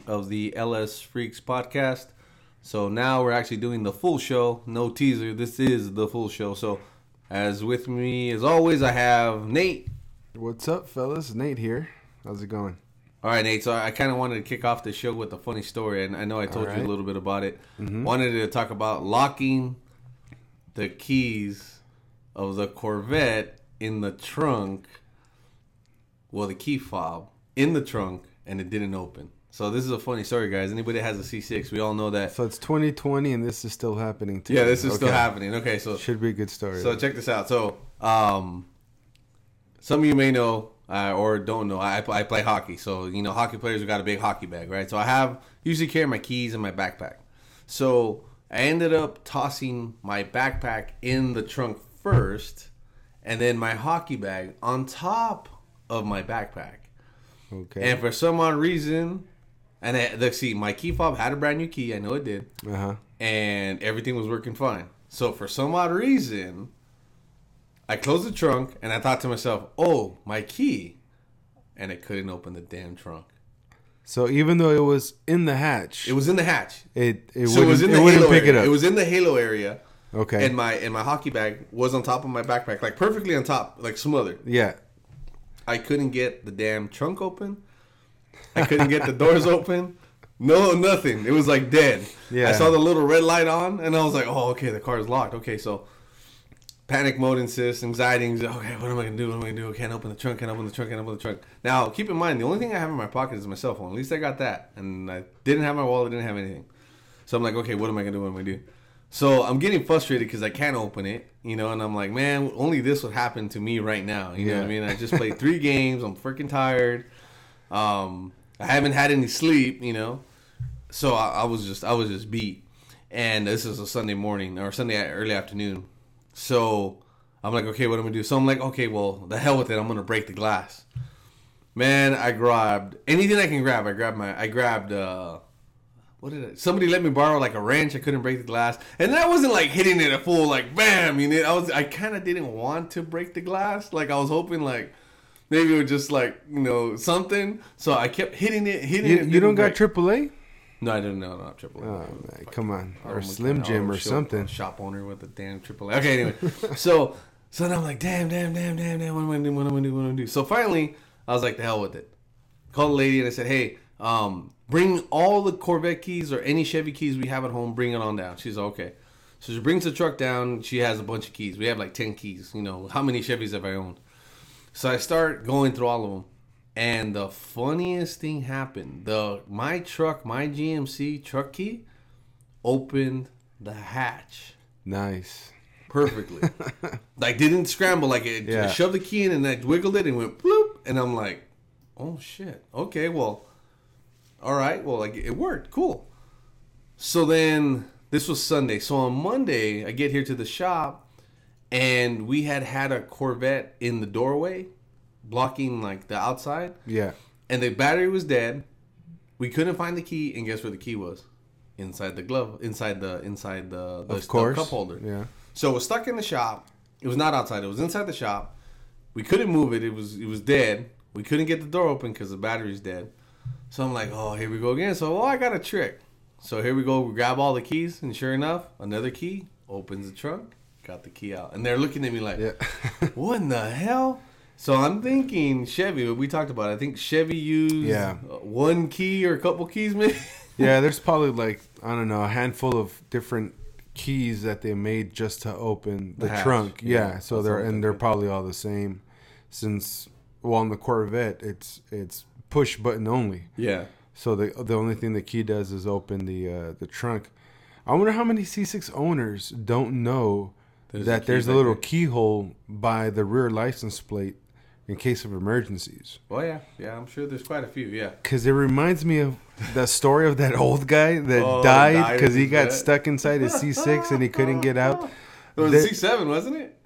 eight of the LS Freaks podcast. So now we're actually doing the full show, no teaser. This is the full show. So, as with me as always, I have Nate. What's up, fellas? Nate here. How's it going? All right, Nate. So I kind of wanted to kick off the show with a funny story, and I know I told you a little bit about it. Mm-hmm. Wanted to talk about locking the keys of the Corvette in the trunk. Well, the key fob in the trunk, and it didn't open. So this is a funny story, guys. Anybody that has a C6, we all know that. So it's 2020 and this is still happening too. Yeah, this is still happening. Okay, so Should be a good story. So check this out. So, um, some of you may know uh, or don't know. I, I play hockey, so you know hockey players have got a big hockey bag, right? So I have usually carry my keys in my backpack. So I ended up tossing my backpack in the trunk first, and then my hockey bag on top of my backpack. okay. And for some odd reason, and I, let's see, my key fob had a brand new key. I know it did Uh huh. and everything was working fine. So for some odd reason, I closed the trunk and I thought to myself, "Oh, my key," and I couldn't open the damn trunk. So even though it was in the hatch, It was in the hatch, it it so it was in it the wouldn't halo pick area. it up. It was in the halo area, okay. and my and my hockey bag was on top of my backpack, like perfectly on top, like smothered. yeah. I couldn't get the damn trunk open. I couldn't get the doors open. No, nothing. It was like dead. Yeah. I saw the little red light on, and I was like, "Oh, okay, the car is locked." Okay, so panic mode insists, anxiety. anxiety. Okay, what am I gonna do? What am I gonna do? I can't open the trunk. Can't open the trunk. Can't open the trunk. Now, keep in mind, the only thing I have in my pocket is my cell phone. At least I got that, and I didn't have my wallet. Didn't have anything. So I'm like, okay, what am I gonna do? What am I gonna do? So I'm getting frustrated because I can't open it, you know, and I'm like, man, only this would happen to me right now. You know what I mean? I just played three games. I'm freaking tired. Um, I haven't had any sleep, you know. So I, I was just, I was just beat. And this is a Sunday morning or Sunday early afternoon. So I'm like, okay, what am I gonna do? So I'm like, okay, well, the hell with it. I'm gonna break the glass. Man, I grabbed anything I can grab. I grabbed my, I grabbed. uh what did I, somebody let me borrow like a wrench? I couldn't break the glass, and I wasn't like hitting it a full like bam. You know, I was I kind of didn't want to break the glass. Like I was hoping like maybe it was just like you know something. So I kept hitting it, hitting You, it. you don't got break. AAA? No, I didn't know. Not AAA. Oh man, come on, or Slim Jim or something. Shop owner with a damn AAA. Okay, anyway, so so then I'm like, damn, damn, damn, damn, damn. What am I gonna do? What am I gonna do? What am I gonna do? So finally, I was like, the hell with it. Called the lady and I said, hey, um, bring all the Corvette keys or any Chevy keys we have at home. Bring it on down. She's like, okay. So she brings the truck down. She has a bunch of keys. We have like ten keys. You know, how many Chevys have I owned? So I start going through all of them. And the funniest thing happened. The my truck, my GMC truck key opened the hatch Nice. perfectly. like didn't scramble like it Yeah. I shoved the key in and I wiggled it and went bloop and I'm like, "Oh shit. Okay, well all right. Well, like it worked. Cool." So then this was Sunday. So on Monday, I get here to the shop and we had had a Corvette in the doorway blocking like the outside Yeah. and the battery was dead. We couldn't find the key, and guess where the key was? Inside the glove, inside the inside the, the, Of course. the cup holder. Yeah. So it was stuck in the shop. It was not outside. It was inside the shop. We couldn't move it. It was it was dead. We couldn't get the door open because the battery's dead. So I'm like, oh, here we go again. So oh, I got a trick. So here we go. We grab all the keys, and sure enough, another key opens the trunk. Got the key out, and they're looking at me like, Yeah. what in the hell? So I'm thinking Chevy. We talked about. It. I think Chevy used Yeah. uh, one key or a couple keys, maybe. yeah, there's probably like I don't know a handful of different keys that they made just to open the, The trunk. Yeah, Yeah, so that's they're and they're probably all the same. Since well, on the Corvette, it's it's push button only. yeah. So the the only thing the key does is open the uh, the trunk. I wonder how many C6 owners don't know There's that key there's a little there. keyhole by the rear license plate in case of emergencies. Oh yeah, yeah. I'm sure there's quite a few. Yeah. Because it reminds me of the story of that old guy that Oh, died because he got stuck inside his C6 and he couldn't get out. It was The- C7, wasn't it?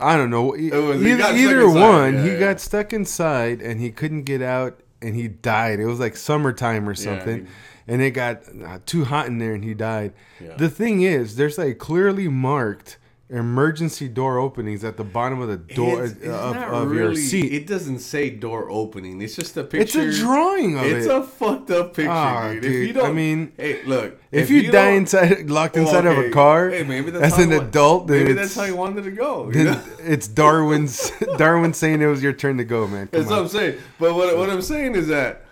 I don't know. Was- either either one, Yeah, he yeah. got stuck inside and he couldn't get out and he died. It was like summertime or something. he- and it got uh, too hot in there and he died. Yeah. The thing is, there's like clearly marked emergency door openings at the bottom of the door It's- it's of, not of your seat. It doesn't say door opening. It's just a picture. it's a drawing of It's it. It's a fucked up picture, Ah, dude. dude, If you don't, I mean, hey, look. if, you, die don't- inside, locked inside of a car, hey, maybe that's as an want- adult, maybe that's how you wanted to go. you then know? it's Darwin's Darwin saying it was your turn to go, man. Come That's what. I'm saying. But what, what I'm saying is that,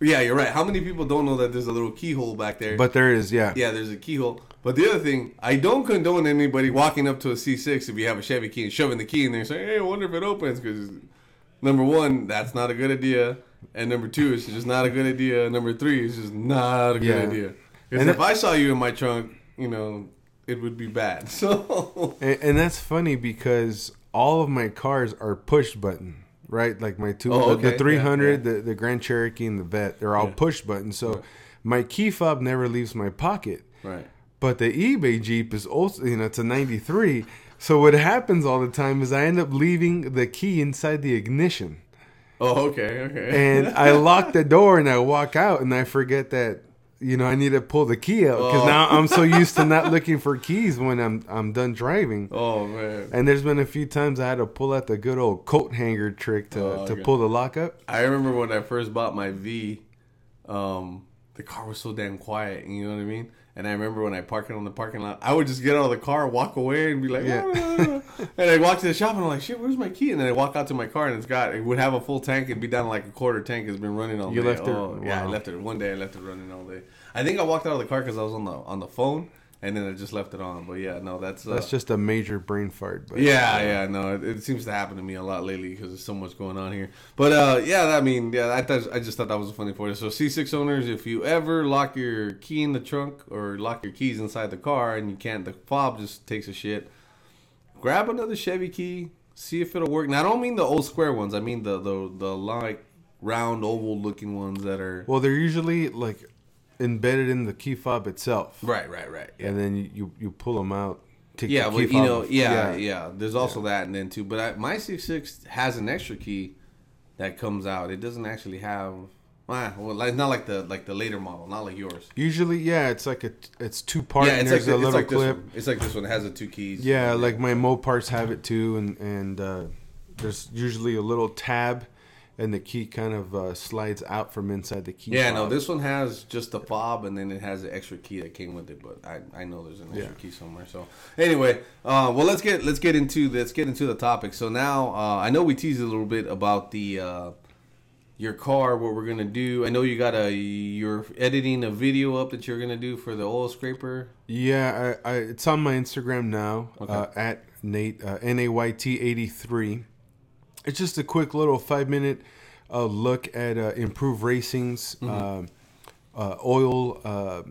yeah, you're right. How many people don't know that there's a little keyhole back there? But there is, yeah. yeah, there's a keyhole. But the other thing, I don't condone anybody walking up to a C6 if you have a Chevy key and shoving the key in there and saying, "Hey, I wonder if it opens." Because number one, that's not a good idea, and number two, it's just not a good idea. Number three, it's just not a good Yeah. idea. Because And if I saw you in my trunk, you know, it would be bad. So And, and that's funny because all of my cars are push button, right? Like my two, Oh, the- the okay. 300, Yeah, The, the Grand Cherokee, and the Vet, they're all Yeah. push button. So Right. my key fob never leaves my pocket. right. But the eBay Jeep is also, you know, it's a 93. So what happens all the time is I end up leaving the key inside the ignition. Oh, okay, okay. And I lock the door and I walk out and I forget that, you know, I need to pull the key out because Oh. now I'm so used to not looking for keys when I'm I'm done driving. oh man. And there's been a few times I had to pull out the good old coat hanger trick to, Oh, to okay. pull the lock up. I remember when I first bought my V, um, the car was so damn quiet. You know what I mean? And I remember when I parked it on the parking lot, I would just get out of the car, walk away, and be like, Yeah. "Ah." and I walk to the shop and I'm like, shit, where's my key? And then I walk out to my car and it's got, it would have a full tank. It'd be down like a quarter tank. It's been running all You day. left it- Oh, Yeah, I left it. One day I left it running all day. I think I walked out of the car because I was on the on the phone, and then I just left it on. But yeah, no, that's uh, That's just a major brain fart. But yeah, yeah, no, it, it seems to happen to me a lot lately because there's so much going on here. But uh, yeah, I mean, yeah, I thought, I just thought that was a funny point. So C6 owners, if you ever lock your key in the trunk or lock your keys inside the car and you can't, the fob just takes a shit. Grab another Chevy key, see if it'll work. Now I don't mean the old square ones. I mean the the the like round oval looking ones that are. Well, they're usually like embedded in the key fob itself. Right, right, right. Yeah. And then you, you, you pull them out. Take Yeah, the well, you know, off. yeah, yeah, There's also that, and then too. But I, my six six has an extra key that comes out. It doesn't actually have. Ah, well, like, not like the like the later model, not like yours. Usually, yeah, it's like a it's two part. yeah, and it's like the, a it's little like clip. It's like this one. It has the two keys. Yeah, like my Mopars have it too, and and uh, there's usually a little tab, and the key kind of uh, slides out from inside the key. Yeah, no, this one has just the fob, and then it has an extra key that came with it. But I, I know there's an extra Yeah. key somewhere. So anyway, uh, well, let's get let's get into let's get into the topic. So now uh, I know we teased a little bit about the uh, your car, what we're gonna do. I know you got a you're editing a video up that you're gonna do for the oil scraper. Yeah, I, I, it's on my Instagram now Okay. uh, at Nate uh, N A Y T eighty three. It's just a quick little five minute uh, look at uh, improved racing's Mm-hmm. um uh, oil uh,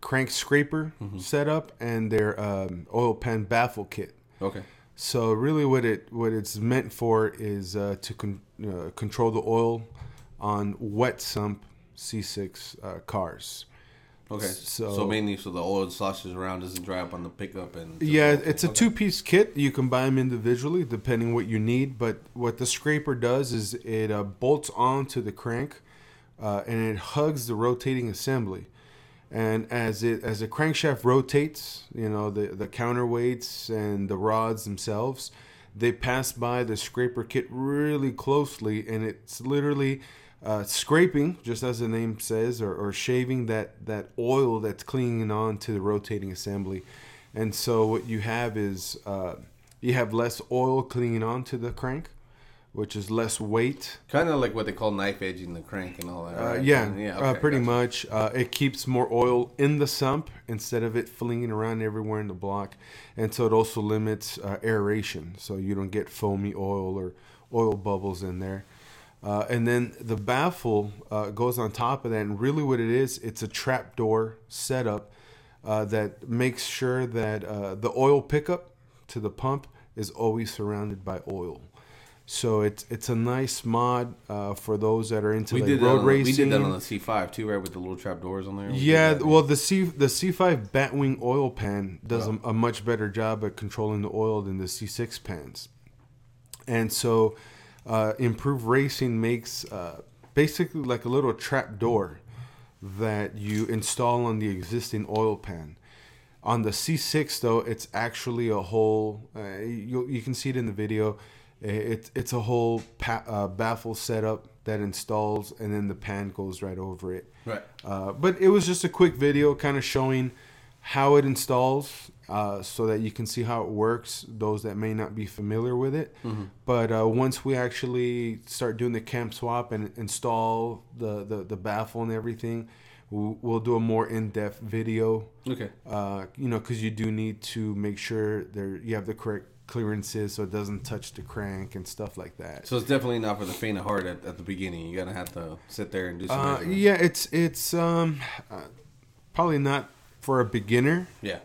crank scraper Mm-hmm. setup and their um, oil pan baffle kit. Okay. So really, what it what it's meant for is uh, to con- uh, control the oil on wet sump C6 uh, cars. Okay. So- So, mainly so the oil sloshes around doesn't dry up on the pickup and Yeah, it's a Okay. two piece kit. You can buy them individually depending what you need. But what the scraper does is it uh, bolts onto the crank uh, and it hugs the rotating assembly. And as it as the crankshaft rotates, you know the the counterweights and the rods themselves, they pass by the scraper kit really closely, and it's literally uh, scraping, just as the name says, or, or shaving that that oil that's clinging on to the rotating assembly. And so what you have is uh, you have less oil clinging on to the crank, which is less weight. kind of like what they call knife edging the crank and all that. Uh, right? yeah, yeah, uh, pretty gotcha. much. Uh, it keeps more oil in the sump instead of it flinging around everywhere in the block, and so it also limits uh, aeration, so you don't get foamy oil or oil bubbles in there. Uh, and then the baffle uh, goes on top of that, and really what it is, it's a trapdoor setup uh, that makes sure that uh, the oil pickup to the pump is always surrounded by oil. So it's it's a nice mod uh, for those that are into We like road on the, we did that on the C5 too, right? With the little trap doors on there. We yeah, well the C the C5 Batwing oil pan does Yeah. a, a much better job at controlling the oil than the C6 pans, and so uh, improved racing makes uh, basically like a little trap door that you install on the existing oil pan. On the C6 though, it's actually a whole. Uh, you you can see it in the video. It, it's a whole pa- uh, baffle setup that installs, and then the pan goes right over it. Right. Uh, but it was just a quick video, kind of showing how it installs, uh, so that you can see how it works. Those that may not be familiar with it, but uh, once we actually start doing the cam swap and install the the, the baffle and everything, we'll, we'll do a more in depth video. Okay. Uh, you know, because you do need to make sure there you have the correct clearances so it doesn't touch the crank and stuff like that. So it's definitely not for the faint of heart at, at the beginning. You're gonna have to sit there and do some. Uh, yeah, it's it's um uh, probably not for a beginner. Yeah.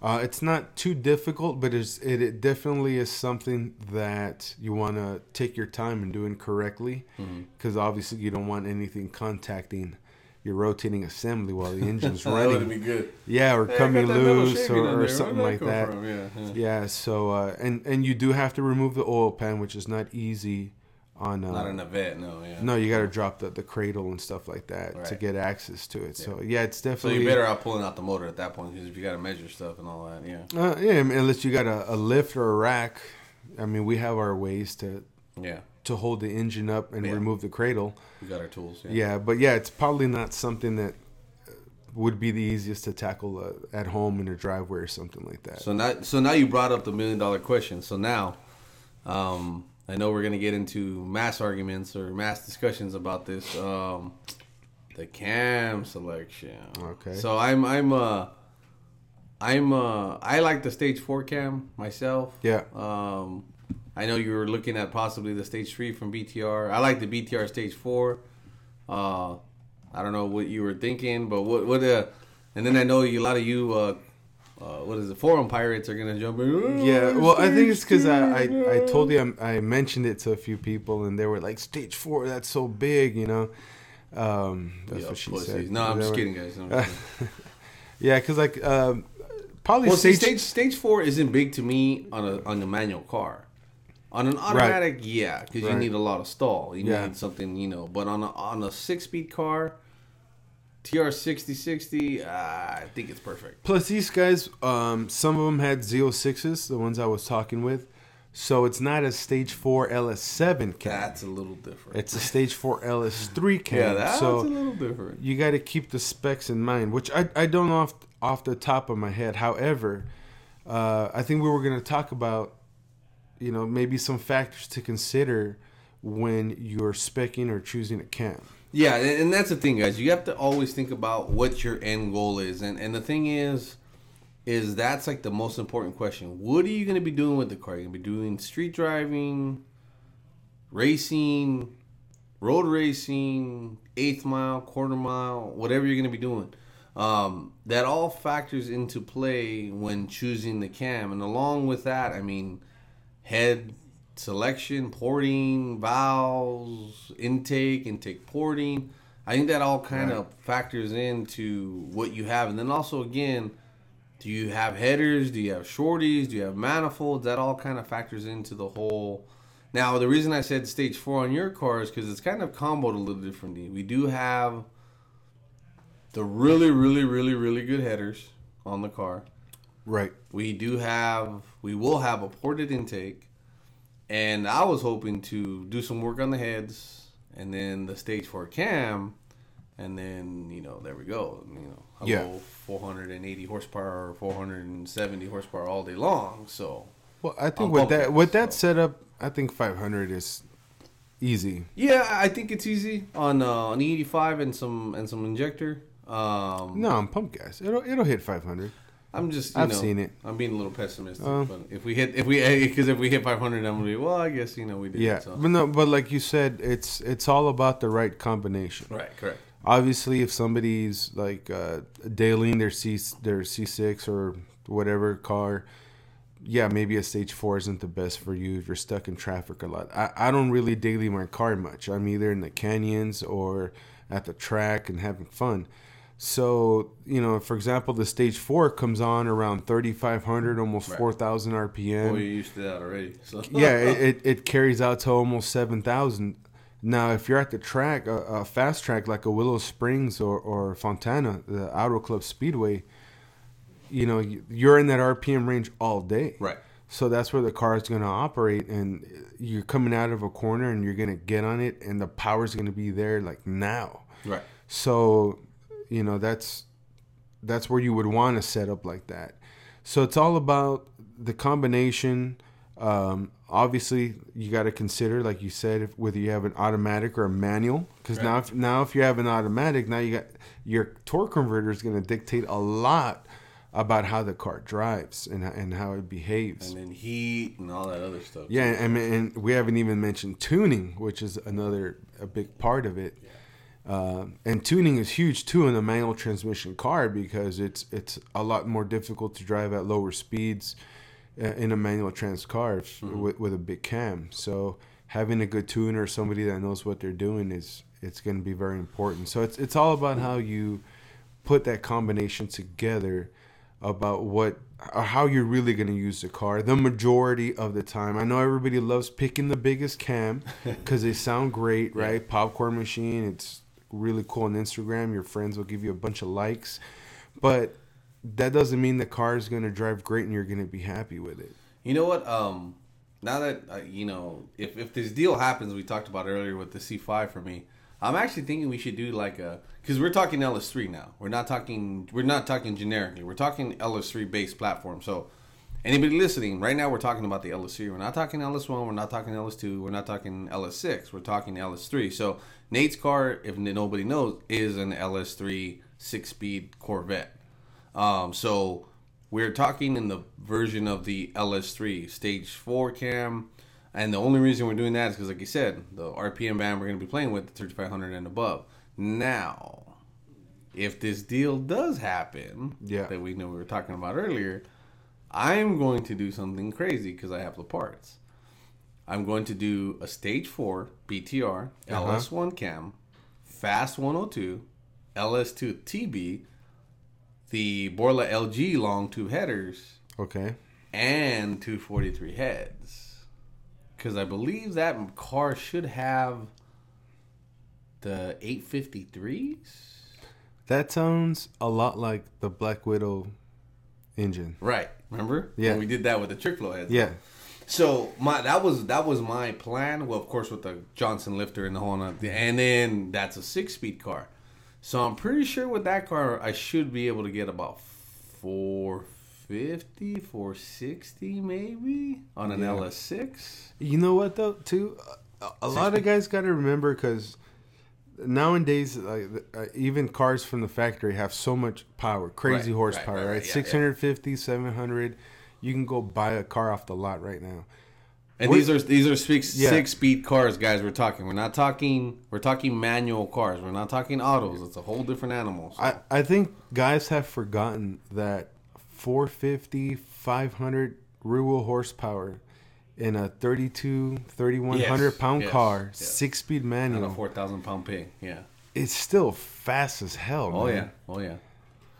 Uh, it's not too difficult, but it's, it, it definitely is something that you want to take your time and doing correctly, Mm-hmm. because obviously you don't want anything contacting your rotating assembly while the engine's running. Yeah, or Hey, coming got that metal loose or, or something like that. Yeah, yeah. Yeah, so uh, and and you do have to remove the oil pan, which is not easy on. Uh, Not in a vet, no. Yeah. no, you got to drop the, the cradle and stuff like that to get access to it. So yeah, it's definitely So you're better out pulling out the motor at that point because if you got to measure stuff and all that, yeah. Uh, yeah, I mean, unless you got a, a lift or a rack. I mean, we have our ways to Yeah. to hold the engine up and Yeah. remove the cradle. We got our tools. Yeah. Yeah, but yeah, it's probably not something that uh, would be the easiest to tackle uh, at home in a driveway or something like that. So now, so now you brought up the million dollar question. So now, um, I know we're gonna get into mass arguments or mass discussions about this. Um, the cam selection. Okay. So I'm I'm uh I'm uh I like the stage four cam myself. Yeah. Um, I know you were looking at possibly the stage three from BTR. I like the BTR stage four. Uh, I don't know what you were thinking, but what what uh, and then I know you, a lot of you uh, uh, what is it? Forum pirates are gonna jump in. "Oh, yeah, well, I think it's because I, I, I told you I, I mentioned it to a few people and they were like, stage four, that's so big, you know. Um, that's what she pussies. said. No, I'm just kidding, guys. No, I'm just kidding. Yeah, because like um, probably well, see, stage, stage stage four isn't big to me on a on a manual car. On an automatic, yeah, because you need a lot of stall. You Yeah. need something, you know. But on a on a six speed car, TR sixty sixty, uh, I think it's perfect. Plus, these guys, um, some of them had Z06s, the ones I was talking with. So it's not a stage 4 LS7 cam. That's a little different. It's a stage 4 LS3 cam. yeah, that's so a little different. you got to keep the specs in mind, which I, I don't know off, off the top of my head. However, uh, I think we were going to talk about, you know, maybe some factors to consider when you're specking or choosing a cam. Yeah, and that's the thing, guys. You have to always think about what your end goal is, and and the thing is, is that's like the most important question. What are you going to be doing with the car? You're going to be doing street driving, racing, road racing, eighth mile, quarter mile, whatever you're going to be doing. Um, that all factors into play when choosing the cam, and along with that, I mean, head selection, porting, valves, intake, intake porting. I think that all kind of factors into what you have. And then also, again, do you have headers? Do you have shorties? Do you have manifolds? That all kind of factors into the whole. Now, the reason I said stage four on your car is because it's kind of comboed a little differently. We do have the really, really, really, really good headers on the car. Right. We do have, we will have a ported intake, and I was hoping to do some work on the heads, and then the stage four cam, and then you know there we go. You know, Yeah. go 480 horsepower or 470 horsepower all day long. So Well, I think I'm with that with that setup, I think 500 is easy. yeah, I think it's easy on uh, on E85 and some and some injector. Um, No, I'm pump gas. It'll it'll hit 500. I'm just you I've know, seen it. I'm being a little pessimistic, Uh, but if we hit if we because if we hit 500, I'm gonna be well. I guess you know we did. Yeah, So. but no, but like you said, it's it's all about the right combination. Right. Correct. Obviously, if somebody's like uh, dailying their C their C6 or whatever car, yeah, maybe a stage four isn't the best for you if you're stuck in traffic a lot. I, I don't really daily my car much. I'm either in the canyons or at the track and having fun. So you know, for example, the stage four comes on around 3,500, almost Right. 4,000 RPM. Well, you're used to that already. So yeah, it, it, it carries out to almost seven thousand. Now, if you're at the track, a, a fast track like a Willow Springs or, or Fontana, the Auto Club Speedway, you know you- you're in that RPM range all day. Right. So that's where the car is going to operate, and you're coming out of a corner, and you're going to get on it, and the power's going to be there like now. Right. So, you know, that's that's where you would want to set up like that. So it's all about the combination. Um, obviously, you got to consider, like you said, if, whether you have an automatic or a manual. Because now, if, now if you have an automatic, now you got your torque converter is going to dictate a lot about how the car drives and and how it behaves. And then heat and all that other stuff. Yeah, and, and we haven't even mentioned tuning, which is another a big part of it. Uh, and tuning is huge too in a manual transmission car because it's it's a lot more difficult to drive at lower speeds uh, in a manual trans car if, with, with a big cam. So having a good tuner, somebody that knows what they're doing, is it's going to be very important. So it's it's all about how you put that combination together about what or how you're really going to use the car the majority of the time. I know everybody loves picking the biggest cam because they sound great, right? Popcorn machine, it's really cool on Instagram. Your friends will give you a bunch of likes, but that doesn't mean the car is going to drive great and you're going to be happy with it. You know what? Um, now that uh, you know, if if this deal happens, we talked about earlier with the C5 for me. I'm actually thinking we should do like a because we're talking LS3 now. We're not talking we're not talking generically. We're talking LS3 based platform. So anybody listening right now, we're talking about the LS3. We're not talking LS1. We're not talking LS2. We're not talking LS6. We're talking LS3. So Nate's car, if nobody knows, is an LS3 six speed Corvette. Um, so we're talking in the version of the LS3 stage four cam, and the only reason we're doing that is because, like you said, the RPM band we're going to be playing with the 3500 and above. Now, if this deal does happen, Yeah. that we know we were talking about earlier, I'm going to do something crazy because I have the parts. I'm going to do a stage four BTR Uh-huh. LS1 cam, fast 102, LS2 TB, the Borla LG long tube headers, Okay. and 243 heads. Because I believe that car should have the 853s. That sounds a lot like the Black Widow engine. Right. Remember? Yeah. When we did that with the trick flow heads. Yeah. So my that was that was my plan. Well, of course, with the Johnson lifter and the whole, and then that's a six speed car. So I'm pretty sure with that car, I should be able to get about 450, 460 maybe on an Yeah. LS6. You know what though? Too, a, a lot of guys got to remember because nowadays, like uh, even cars from the factory have so much power, crazy Right, horsepower, right, right? right, yeah, 650, 700. You can go buy a car off the lot right now. And What- these are these are six Yeah. six speed cars, guys. We're talking. We're not talking. We're talking manual cars. We're not talking autos. It's a whole different animal. So. I, I think guys have forgotten that 450, 500 rear wheel horsepower in a 32, 3100 Yes, pound yes, car, yes. six speed and manual, a four thousand pound pig. Yeah. it's still fast as hell. Oh man. yeah. Oh yeah.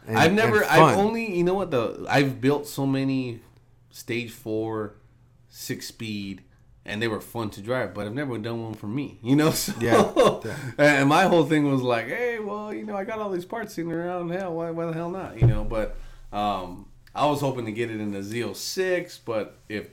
And- I've never. I've only. You know what? The I've built so many stage four, six speed, and they were fun to drive. But I've never done one for me. You know. So, Yeah. And my whole thing was like, hey, well, you know, I got all these parts sitting around. Hell, why, why the hell not? You know. But um, I was hoping to get it in the Z06. But if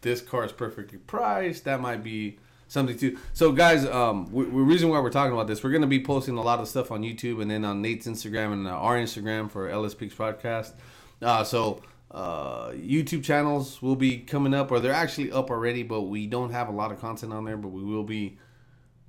this car is perfectly priced, that might be something too. So, guys, um, we, we reason why we're talking about this, we're gonna be posting a lot of stuff on YouTube and then on Nate's Instagram and uh, our Instagram for LS Freaks Podcast. Uh, so, uh, YouTube channels will be coming up, or they're actually up already, but we don't have a lot of content on there, but we will be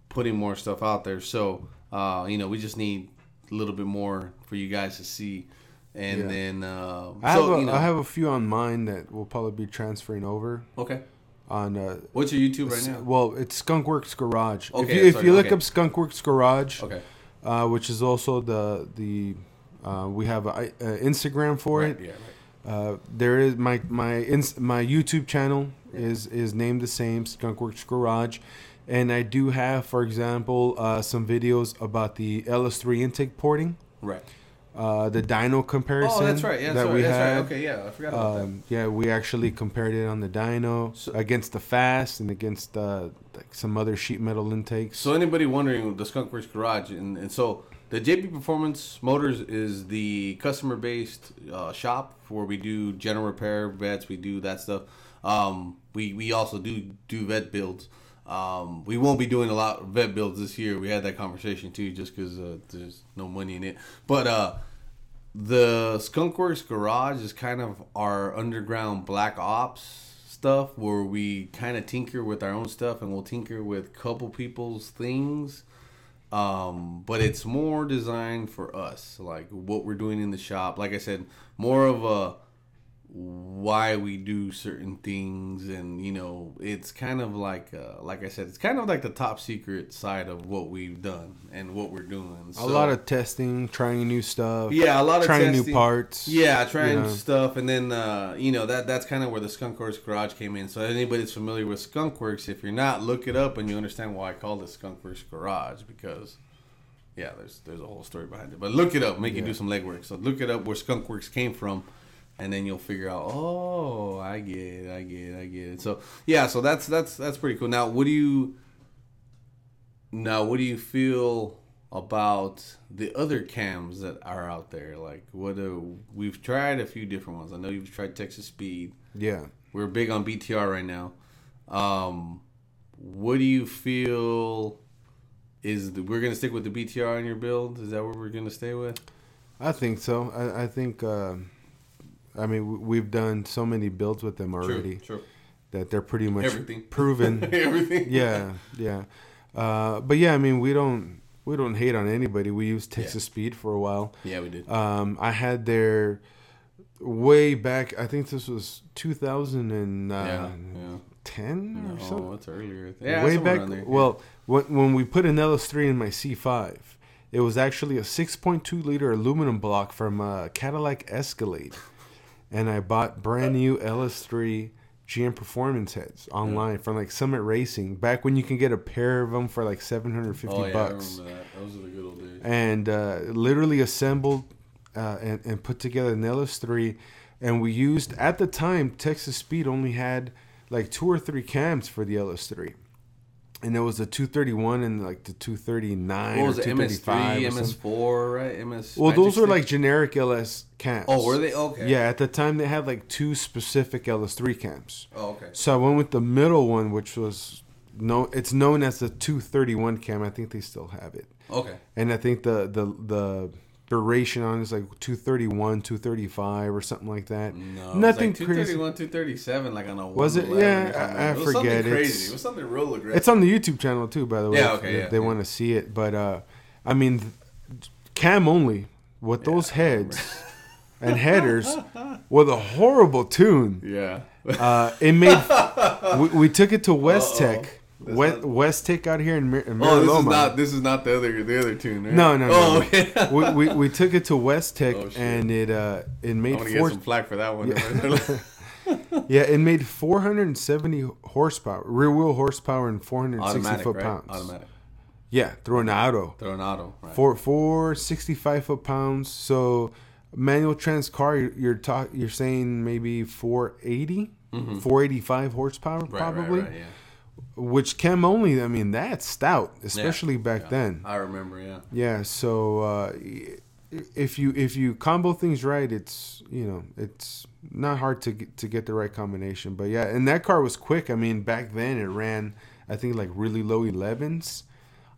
putting more stuff out there. So, uh, you know, we just need a little bit more for you guys to see. And Yeah. then, uh, I have, a, you know, I have a few on mine that will probably be transferring over okay. on. Uh, What's your YouTube right now? Well, it's Skunkworks Garage. if Okay, you, if sorry, you look okay. up Skunkworks Garage, Okay. uh, which is also the the uh, we have a, a Instagram for Right, it. yeah, right. Uh, there is my my my YouTube channel is is named the same Skunkworks Garage, and I do have, for example, uh, some videos about the LS3 intake porting, Right. uh, the dyno comparison. Oh, that's right. Yeah, that we that's had. right. Okay, yeah, I forgot about that. Um, yeah, we actually compared it on the dyno So- against the fast and against uh, like some other sheet metal intakes. So anybody wondering the Skunkworks Garage, and, and so the JP Performance Motors is the customer based uh, shop where we do general repair vets. We do that stuff. Um, we we also do do vet builds. Um, we won't be doing a lot of vet builds this year. We had that conversation too, just because uh, there's no money in it. But uh, the Skunkworks Garage is kind of our underground black ops stuff where we kind of tinker with our own stuff and we'll tinker with couple people's things um but it's more designed for us like what we're doing in the shop. Like i said more of a why we do certain things and you know it's kind of like uh, like i said it's kind of like the top secret side of what we've done and what we're doing a lot of testing trying new stuff yeah a lot of trying testing. new parts yeah trying you know. stuff and then uh, you know that that's kind of where the skunkworks garage came in. So anybody's familiar with skunkworks if you're not look it up and you understand why i call it skunkworks garage because yeah there's there's a whole story behind it. But look it up make you do some legwork. So look it up where skunkworks came from and then you'll figure out oh i get it i get it i get it. So yeah so that's that's that's pretty cool. Now what do you now what do you feel about the other cams that are out there? Like what do we've tried a few different ones. I know you've tried texas speed. Yeah. We're big on btr right now. Um what do you feel is the, we're gonna stick with the btr in your build? Is that what we're gonna stay with? I think so. I, I think uh, i mean we've done so many builds with them already true. that they're pretty much Everything. proven. Everything. Yeah yeah. Uh, but yeah i mean we don't we don't hate on anybody. We used texas speed for a while. Yeah we did. Um, i had their way back i think this was 2010 yeah yeah. or no, something. it's earlier yeah way back around there. well when, when we put an ls3 in my c5 it was actually a 6.2 liter aluminum block from a cadillac escalade and i bought brand new ls3 gm performance heads online from like summit racing back when you can get a pair of them for like 750 oh yeah bucks i remember that those are the good old days and uh, literally assembled uh, and, and put together an LS3. And we used, at the time, Texas Speed only had like two or three cams for the LS3. And there was the 231 and like the 239 what was or it 235. ms3 or ms4 right ms Well, those were like generic LS cams. oh were they okay Yeah, at the time they had like two specific LS3 cams. oh okay So I went with the middle one, which was no, it's known as the 231 cam. I think they still have it okay and I think the the the duration on is like 231, 235 or something like that. No, Nothing like crazy. 231, 237, like on a Was it? Yeah. I- I it was forget. Something crazy. It's- it was something real aggressive. It's on the YouTube channel too, by the way. Yeah, okay, if yeah, they yeah. want to see it, but uh, I mean, cam only with those heads and headers with a horrible tune. yeah. Uh, it made we, we took it to West Uh-oh. Tech, West, not- Westech out here in, Mar- in oh, this is not this is not the other the other tune, right? No, no, no, Oh, okay. we, we, we took it to Westech Oh, and it uh it I'm made gonna get some flack for that one. yeah it made 470 horsepower rear wheel horsepower and 460 Automatic, foot right? pounds Automatic. yeah through an auto Throw an auto. Right. for 465 foot pounds so manual trans car you're you're, talk, you're saying maybe 480 485 horsepower Mm-hmm. Right, probably right, yeah. Which cam only i mean that's stout especially Yeah, back yeah. then I remember. Yeah. Yeah, so uh, if you if you combo things right, it's you know it's not hard to get, to get the right combination. But yeah, and that car was quick. I mean, back then it ran I think like really low 11s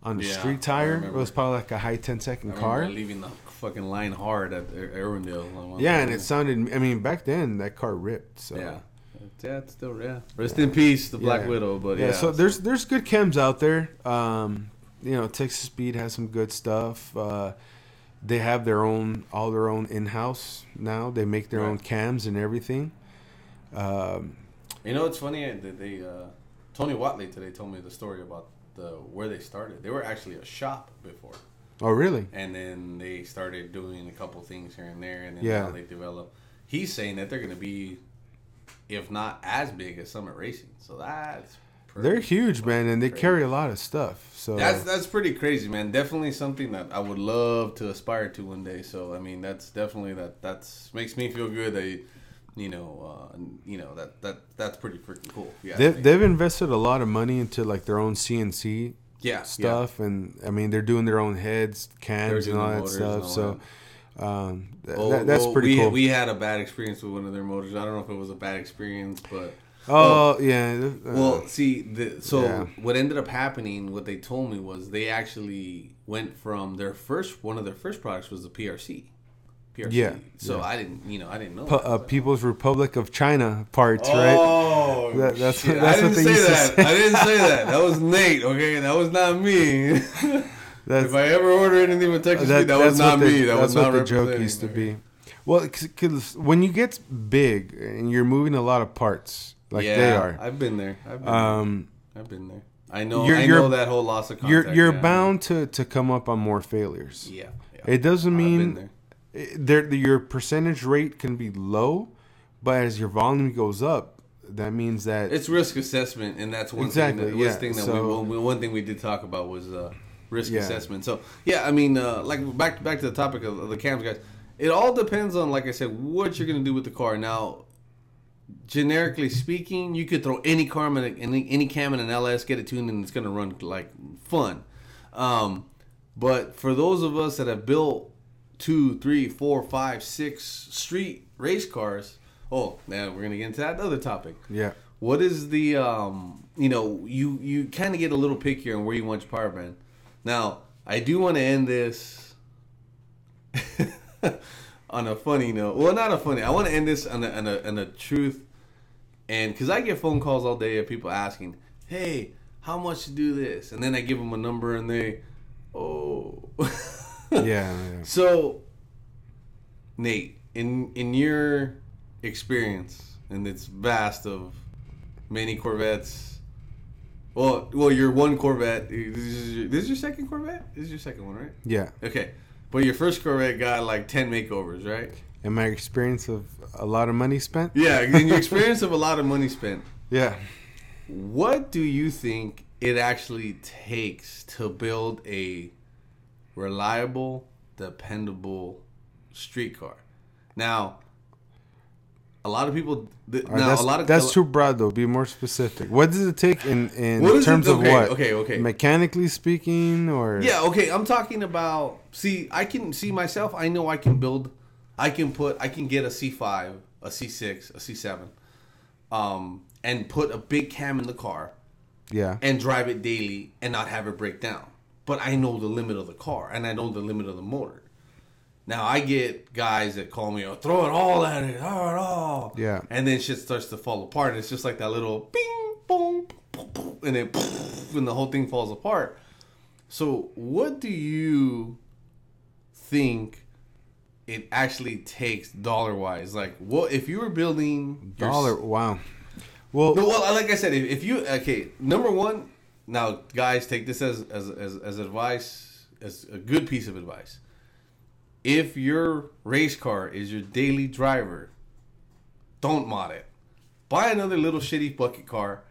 on a Yeah, street tire. It was probably like a high 10 second I car. leaving the fucking line hard at Ir- Irwindale. Yeah, and it sounded. I mean, back then that car ripped. So Yeah. Yeah, it's still yeah. Rest in peace, the Black Yeah. Widow. But yeah, yeah, so there's there's good cams out there. Um, you know, Texas Speed has some good stuff. Uh, they have their own all their own in house now. They make their own cams and everything. Um, You know, it's funny that they uh, Tony Watley today told me the story about the where they started. They were actually a shop before, oh, really? and then they started doing a couple things here and there, and then Yeah. now they develop. He's saying that they're going to be, if not as big as Summit Racing. So that's pretty They're huge, man, and they crazy. carry a lot of stuff. So That's that's pretty crazy, man. Definitely something that I would love to aspire to one day. So I mean, that's definitely that that's makes me feel good that you know, uh, you know that that that's pretty freaking cool. Yeah, they, they've invested a lot of money into like their own CNC Yeah, stuff, and I mean they're doing their own heads, cams, and all that stuff. all So um, th- Oh, that, that's well, pretty we, cool. We had a bad experience with one of their motors. I don't know if it was a bad experience, but oh yeah, uh, well, see, the, so yeah. what ended up happening, what they told me was they actually went from their first one of their first products was the PRC. PRC. Yeah, So yeah. I didn't, you know, I didn't know. That. uh, People's Republic of China parts, right? Oh, That- that's- shit. that's I what didn't they say that. say. I didn't say that. That was Nate. Okay, that was not me. That's if I ever order anything with Texas that, that was not the, me. That was not the joke used to be. Well, because when you get big and you're moving a lot of parts, like yeah, they are, I've been there. I've been, um, there. I've been there. I know. you're- I know that whole loss of contact. you're you're yeah. bound to to come up on more failures. Yeah. yeah. It doesn't mean there. your percentage rate can be low, but as your volume goes up, that means that It's risk assessment, and that's one Exactly, thing. That, yeah, one thing that so- we one thing we did talk about was uh, risk Yeah. assessment. So yeah, I mean, uh, like back back to the topic of, of the cams, guys. It all depends on, like I said, what you're gonna do with the car. Now, generically speaking, you could throw any car in any any cam in an LS, get it tuned, and it's gonna run like fun. Um, but for those of us that have built two, three, four, five, six street race cars, oh, now we're gonna get into that other topic yeah. what is the um you know you you kind of get a little pickier on where you want your power band now i do want to end this on a funny note well not a funny i want to end this on a, on a, on a truth and because i get phone calls all day of people asking hey how much to do this and then i give them a number and they oh Yeah, yeah. so, Nate, in in your experience, and it's vast of many Corvettes. Well, well, your one Corvette. This is your, this is your second Corvette. This is your second one, right? yeah. Okay, but your first Corvette got like ten makeovers, right? And my experience of a lot of money spent. Yeah, in your experience of a lot of money spent. Yeah. What do you think it actually takes to build a reliable, dependable street car? Now, a lot of people. Th- right, now, that's a lot of that's too broad though. Be more specific. What does it take in in is it- terms of what? okay, okay. Mechanically speaking, or Yeah, okay. I'm talking about. See, I can see myself. I know I can build. I can put. I can get a C5, a C6, a C7, um, and put a big cam in the car. yeah, and drive it daily and not have it break down. But I know the limit of the car and I know the limit of the motor. Now I get guys that call me, oh, throw it all at it, throw it all. Yeah. And then shit starts to fall apart. It's just like that little bing, boom, boom, boom, and then and the whole thing falls apart. So what do you think it actually takes dollar wise? Like what if you were building your dollar. Wow. Well, no, well, like I said, if, if you okay, number one, now guys, take this as as as, as advice, as a good piece of advice. If your race car is your daily driver, don't mod it. Buy another little shitty bucket car,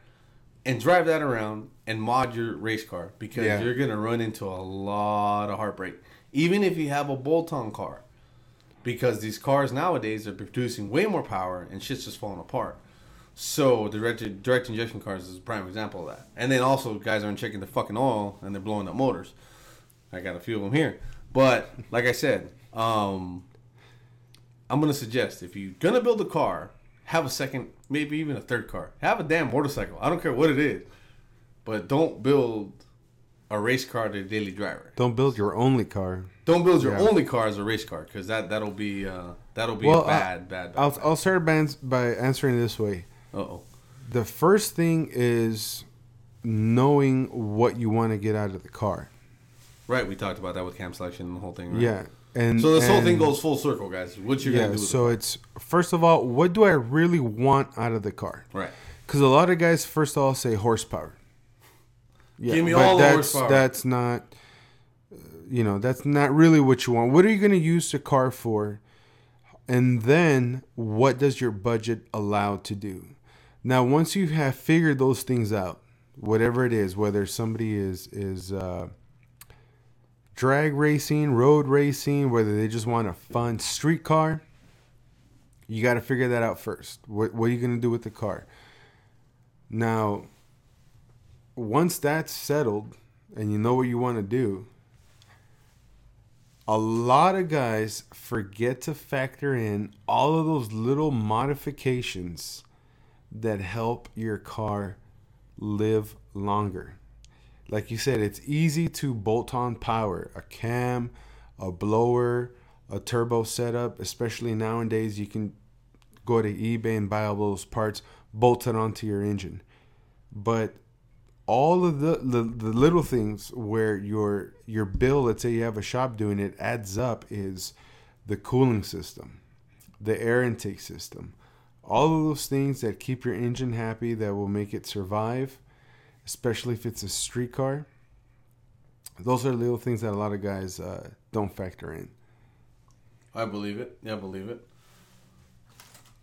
and drive that around and mod your race car because Yeah. you're gonna run into a lot of heartbreak. Even if you have a bolt-on car, because these cars nowadays are producing way more power and shit's just falling apart. So the direct, direct injection cars is a prime example of that. And then also guys aren't checking the fucking oil and they're blowing up motors. I got a few of them here. But like I said, um, I'm gonna suggest if you're gonna build a car, have a second, maybe even a third car. Have a damn motorcycle. I don't care what it is, but don't build a race car to a daily driver. don't build your only car. Don't build your Yeah. only car as a race car because that that'll be uh, that'll be Well, a bad, bad, bad. I'll I'll start by, by answering this way. Uh oh. The first thing is knowing what you want to get out of the car. Right, we talked about that with cam selection and the whole thing. Right? Yeah, and So this whole thing goes full circle, guys. What you're Yeah, gonna do? So it's first of all, what do I really want out of the car? right. Because a lot of guys first of all say horsepower. Yeah, Give me but all the that's, horsepower. That's not, uh, you know, that's not really what you want. What are you going to use the car for? And then what does your budget allow to do? Now, once you have figured those things out, whatever it is, whether somebody is is uh, drag racing, road racing, whether they just want a fun street car, you got to figure that out first. What what are you going to do with the car? Now, once that's settled, and you know what you want to do, a lot of guys forget to factor in all of those little modifications that help your car live longer. Like you said, it's easy to bolt on power, a cam, a blower, a turbo setup, especially nowadays you can go to eBay and buy all those parts bolted onto your engine. But all of the, the, the little things where your your bill, let's say you have a shop doing it, adds up is the cooling system, the air intake system, all of those things that keep your engine happy, that will make it survive, especially if it's a street car. Those are little things that a lot of guys uh, don't factor in. I believe it. Yeah, I believe it.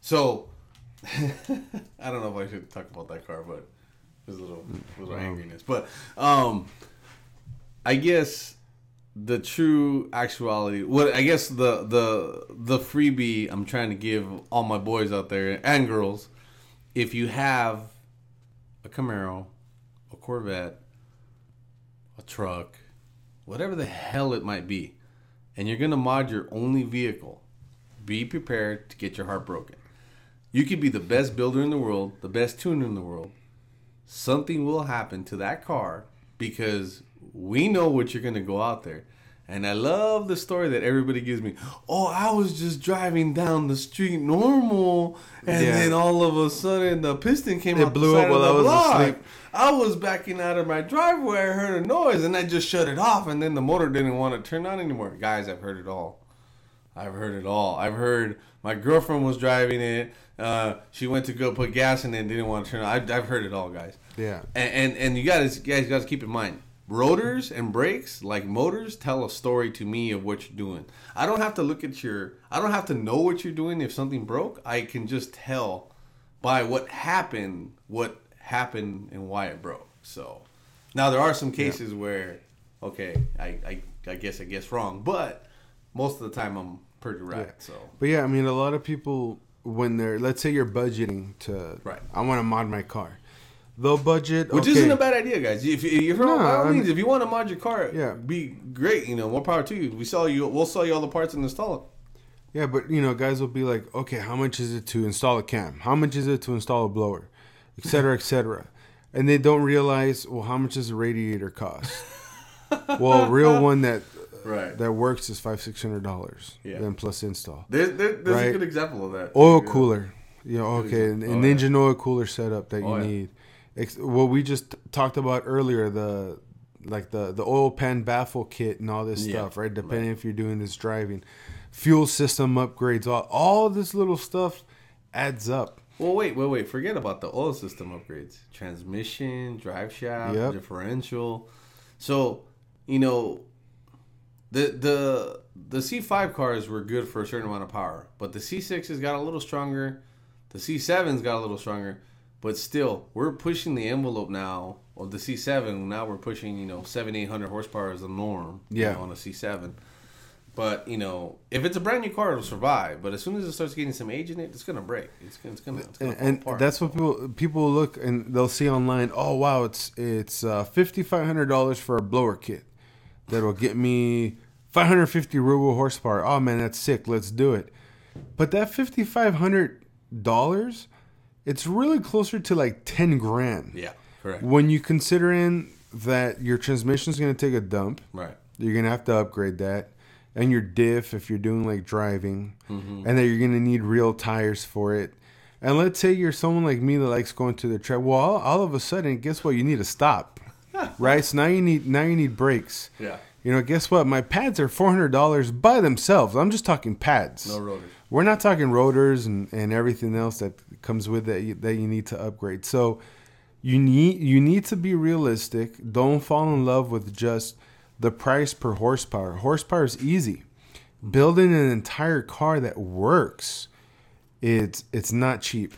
So, I don't know if I should talk about that car, but there's a little, little angriness. But um, I guess the true actuality, what I guess the the the freebie I'm trying to give all my boys out there and girls, if you have a Camaro, Corvette, a truck, whatever the hell it might be, and you're gonna mod your only vehicle, be prepared to get your heart broken. You could be the best builder in the world, the best tuner in the world. Something will happen to that car because we know what you're gonna go out there. And I love the story that everybody gives me. Oh, I was just driving down the street normal, and Yeah. then all of a sudden the piston came It out blew the up while I was block. asleep. I was backing out of my driveway. I heard a noise, and I just shut it off. And then the motor didn't want to turn on anymore. Guys, I've heard it all. I've heard it all. I've heard my girlfriend was driving it. Uh, she went to go put gas in it and didn't want to turn on. I've, I've heard it all, guys. Yeah. And and, and you guys guys got to keep in mind, rotors and brakes, like motors, tell a story to me of what you're doing. I don't have to look at your. I don't have to know what you're doing if something broke. I can just tell by what happened, what happened, and why it broke. So now there are some cases where, okay, I, I I guess I guess wrong, but most of the time I'm pretty right. So But yeah, I mean, a lot of people when they're let's say you're budgeting to Right. I want to mod my car. They'll budget, Which okay, isn't a bad idea, guys. If, if you're No, by all means, if you want to mod your car, Yeah. be great. You know, more power to you. We sell you. We'll sell you all the parts and install it. Yeah, but you know, guys will be like, okay, how much is it to install a cam? How much is it to install a blower, et cetera, et cetera, and they don't realize, well, how much does a radiator cost? well, a real one that Right. that works is five six hundred dollars, Yeah. then plus install. There, there, there's Right. a good example of that. Oil Yeah. cooler, you know, okay, an, an Oh, yeah. engine oil cooler setup that you Oh, yeah. need. Ex- what we just talked about earlier, the like the the oil pan baffle kit and all this Yeah, stuff, right? Depending if you're doing this driving, fuel system upgrades, all all this little stuff adds up. Well, wait, wait, wait. Forget about the oil system upgrades. Transmission, drive shaft, Yep. differential. So, you know, the the the C5 cars were good for a certain amount of power, but the C6 has got a little stronger. The C7's got a little stronger, but still, we're pushing the envelope now of the C7. Now we're pushing, you know, seven, eight hundred horsepower as the norm. you Yeah. know, on a C7. But you know, if it's a brand new car, it'll survive. But as soon as it starts getting some age in it, it's gonna break. It's gonna, it's gonna, it's gonna And, and that's what people people look and they'll see online. Oh wow, it's it's uh, fifty five hundred dollars for a blower kit that'll get me five hundred fifty ruble horsepower. Oh man, that's sick. Let's do it. But that fifty five hundred dollars, it's really closer to like ten grand. yeah, correct. When you consider in that your transmission's gonna take a dump, Right. you're gonna have to upgrade that, and your diff if you're doing like driving, Mm-hmm. and then you're gonna need real tires for it. And let's say you're someone like me that likes going to the track. Well, all, all of a sudden, guess what? You need to stop, right? So now you need now you need brakes. Yeah. You know, guess what? My pads are four hundred dollars by themselves. I'm just talking pads. No rotors. We're not talking rotors and, and everything else that comes with it you, that you need to upgrade. So you need you need to be realistic. Don't fall in love with just the price per horsepower. Horsepower is easy. Building an entire car that works, it's it's not cheap.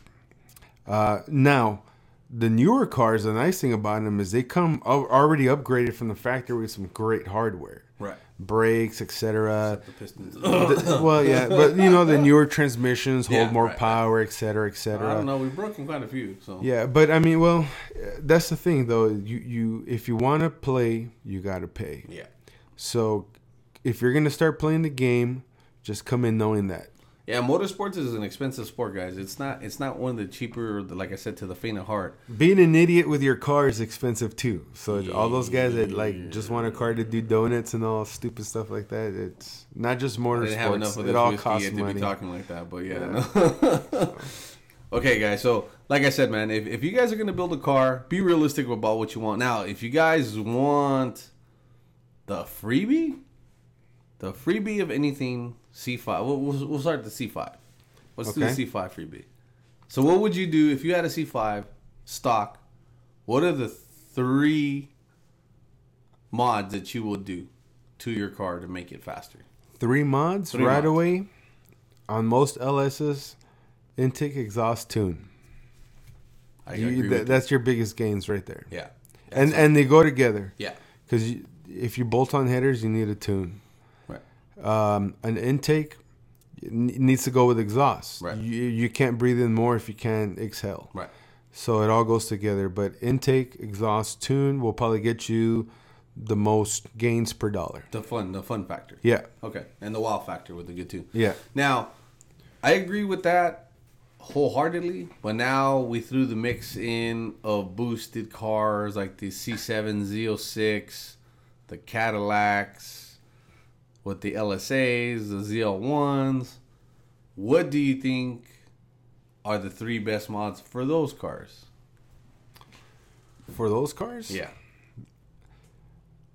Uh, now, the newer cars, the nice thing about them is they come already upgraded from the factory with some great hardware. Right. brakes, etc. Well, yeah, but you know the newer transmissions hold Yeah, more right, right. power, etc., I etc. don't know. We've broken quite a few. So Yeah, but I mean, well, that's the thing though. You you if you want to play, you got to pay. yeah. So if you're gonna start playing the game, just come in knowing that. Yeah, motorsports is an expensive sport, guys. It's not. It's not one of the cheaper. Like I said, to the faint of heart. Being an idiot with your car is expensive too. So all those guys that like just want a car to do donuts and all stupid stuff like that, it's not just I have enough motorsports. It all costs yet to be talking like that. But yeah. no. okay, guys. So, like I said, man, if, if you guys are gonna build a car, be realistic about what you want. Now, if you guys want the freebie, the freebie of anything C5, we'll, we'll, we'll start the C5. Let's Okay. do the C5 freebie. So, what would you do if you had a C5 stock? What are the three mods that you will do to your car to make it faster? Three mods Three right mods. away on most LSs. Intake, exhaust, tune. I You- agree that- that's your biggest gains right there. Yeah. And and they go together Yeah. because if you bolt on headers, you need a tune. Um, an intake needs to go with exhaust. Right. You you can't breathe in more if you can't exhale. Right. So it all goes together. But intake, exhaust, tune will probably get you the most gains per dollar. The fun, the fun factor. Yeah. Okay. And the wow factor with the good too. Yeah. Now, I agree with that wholeheartedly, but now we threw the mix in of boosted cars like the C7 Z06, the Cadillacs, with the LSAs, the ZL1s. What do you think are the three best mods for those cars? For those cars? Yeah.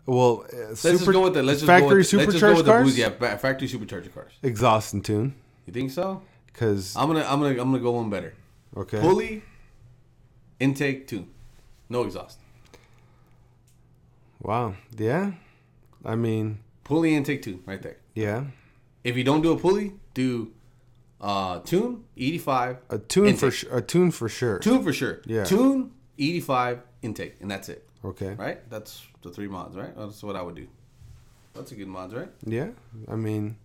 Well, uh, Let's super, just go with the let's just factory go with, let's just go supercharged the cars. yeah, fa- factory supercharged cars. Exhaust and tune. You think so? Because I'm gonna I'm gonna I'm gonna go one better. okay. Pulley, intake two, no exhaust. Wow. Yeah. I mean, Pulley intake two, right there. yeah. If you don't do a pulley, do uh tune E85 A tune for intake. sure. A tune for sure. tune for sure. Yeah. Tune E85 intake, and that's it. Okay. Right? That's the three mods, right? That's what I would do. That's a good mods, right? Yeah. I mean,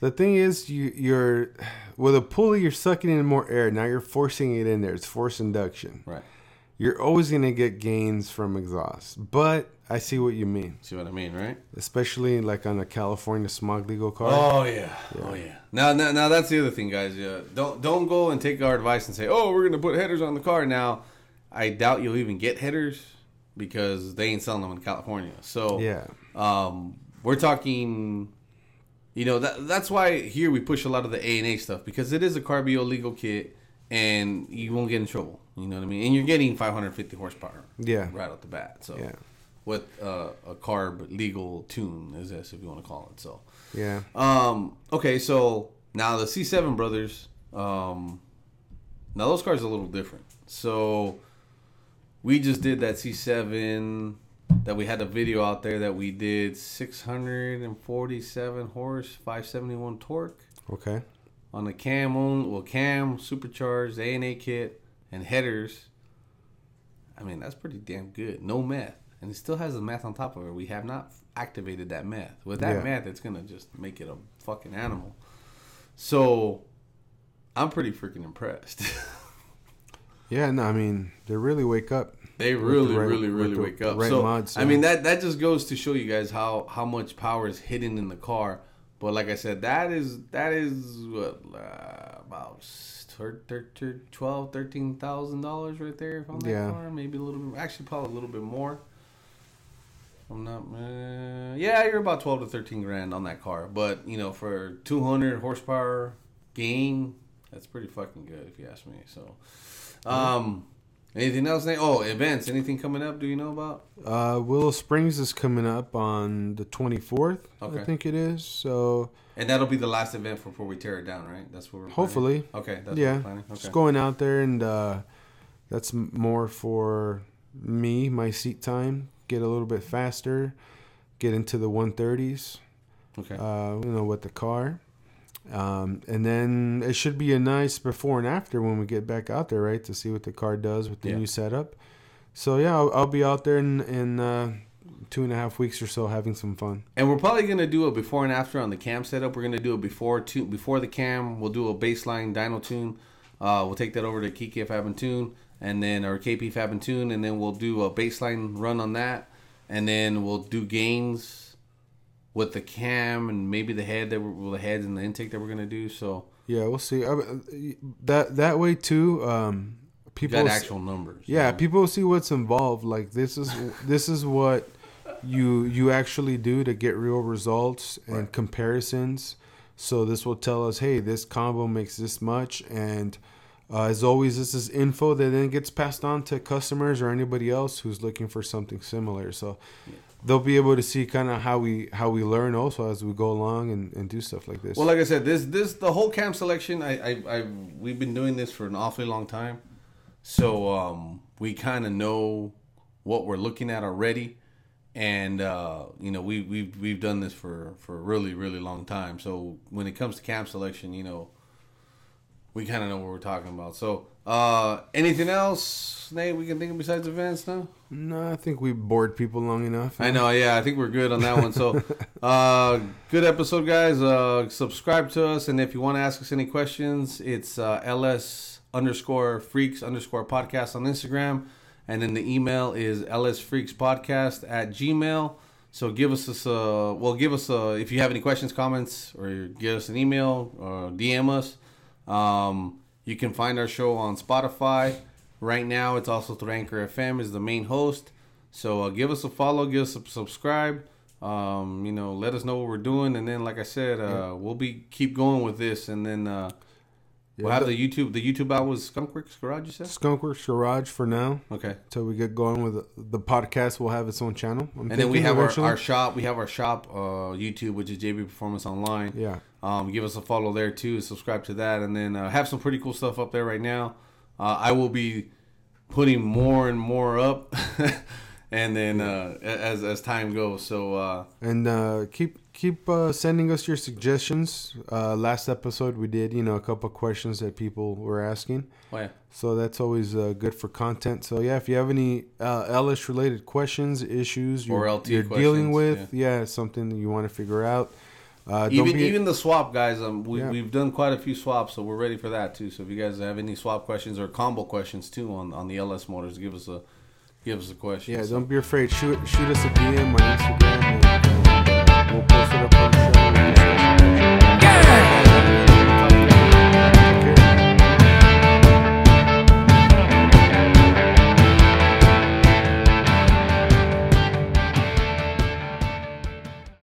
the thing is, you you're with a pulley, you're sucking in more air. Now you're forcing it in there. It's force induction. Right. You're always gonna get gains from exhaust, but I see what you mean, See what I mean, right? especially like on a California smog legal car. Oh yeah. Oh yeah. Now, now, now that's the other thing, guys. Yeah, don't don't go and take our advice and say, "Oh, we're gonna put headers on the car." Now, I doubt you'll even get headers because they ain't selling them in California. So Yeah. um, we're talking. You know that that's why here we push a lot of the A and A stuff because it is a Carbio legal kit, and you won't get in trouble. You know what I mean? And you're getting 550 horsepower Yeah. right off the bat. So Yeah. With uh, a carb legal tune is this if you want to call it so. Yeah. Um. Okay. So now the C7 brothers. Um. Now those cars are a little different. So we just did that C7 that we had a video out there that we did 647 horse, 571 torque Okay. on the cam on well cam supercharged A and A kit and headers. I mean that's pretty damn good. No meth, and it still has the meth on top of it. We have not activated that meth. With that Yeah. meth, it's gonna just make it a fucking animal. So I'm pretty freaking impressed. Yeah. No, I mean, they really wake up. they With the really, right- really, really the wake up. right so mods, I mean that that just goes to show you guys how how much power is hidden in the car. But like I said, that is that is what uh, about thir- thir- thir- twelve, thirteen thousand dollars right there Yeah. car. Maybe a little bit, actually probably a little bit more. I'm not. Uh, yeah, you're about twelve to thirteen grand on that car. But you know, for two hundred horsepower gain, that's pretty fucking good if you ask me. So, um, anything else? Oh, events. Anything coming up? Do you know about? Uh, Willow Springs is coming up on the 24th, Okay. I think it is. So And that'll be the last event before we tear it down, right? That's what we're planning? hopefully, Okay, that's yeah, what we're planning. Okay. just going out there and uh, that's more for me, my seat time, get a little bit faster, get into the 130s, Okay. uh, you know, with the car. Um, and then it should be a nice before and after when we get back out there, right, to see what the car does with the Yeah. new setup. So yeah, I'll, I'll be out there in, and uh, two and a half weeks or so having some fun. And we're probably gonna do a before and after on the cam setup. We're gonna do a before to before the cam. We'll do a baseline dyno tune. Uh, we'll take that over to Kiki Fab and Tune, and then or KP Fab and Tune, and then we'll do a baseline run on that, and then we'll do gains with the cam and maybe the head that we're, well, the heads and the intake that we're gonna do. So Yeah, we'll see. I, that that way too. Um, people got actual numbers. Yeah, you know? people see what's involved. Like this is this is what you you actually do to get real results and Right. comparisons. So this will tell us, hey, this combo makes this much, and uh, as always, this is info that then gets passed on to customers or anybody else who's looking for something similar. So they'll be able to see kind of how we how we learn also as we go along and, and do stuff like this. Well, like I said, this this the whole cam selection. I I, I we've been doing this for an awfully long time, so um, we kind of know what we're looking at already, and uh, you know we we've we've done this for for a really really long time. So when it comes to cam selection, you know, we kind of know what we're talking about. So uh, anything else, Nate? We can think of besides events now. no, I think we bored people long enough. I know, yeah. I think we're good on that one. So, uh, good episode, guys. Uh, subscribe to us, and if you want to ask us any questions, it's uh, ls underscore freaks underscore podcast on Instagram, and then the email is lsfreakspodcast at gmail. So give us this, uh, well, give us uh, if you have any questions, comments, or give us an email or DM us. Um, you can find our show on Spotify. Right now, it's also through Anchor FM is the main host. So uh, give us a follow, give us a subscribe. Um, you know, let us know what we're doing, and then, like I said, uh, we'll be keep going with this, and then uh, we'll have the YouTube. The YouTube out was Skunkworks Garage. You said Skunkworks Garage for now. okay, Till we get going with the, the podcast, we'll have its own channel. I'm and then we have our, our shop. We have our shop uh, YouTube, which is JB Performance Online. yeah. Um, give us a follow there too. Subscribe to that, and then uh, have some pretty cool stuff up there right now. Uh, I will be putting more and more up, and then uh, as as time goes. So uh, And uh, keep keep uh, sending us your suggestions. Uh, last episode we did, you know, a couple questions that people were asking. oh yeah, So that's always uh, good for content. So yeah, if you have any uh, LS related questions, issues you're, Or LT you're dealing with, yeah. something that you want to figure out. Uh, even be, even the swap guys. Um, we Yeah. we've done quite a few swaps, so we're ready for that too. So if you guys have any swap questions or combo questions too on on the LS motors, give us a give us a question. yeah, So- don't be afraid. Shoot shoot us a DM on Instagram, and, we'll post it up on the show.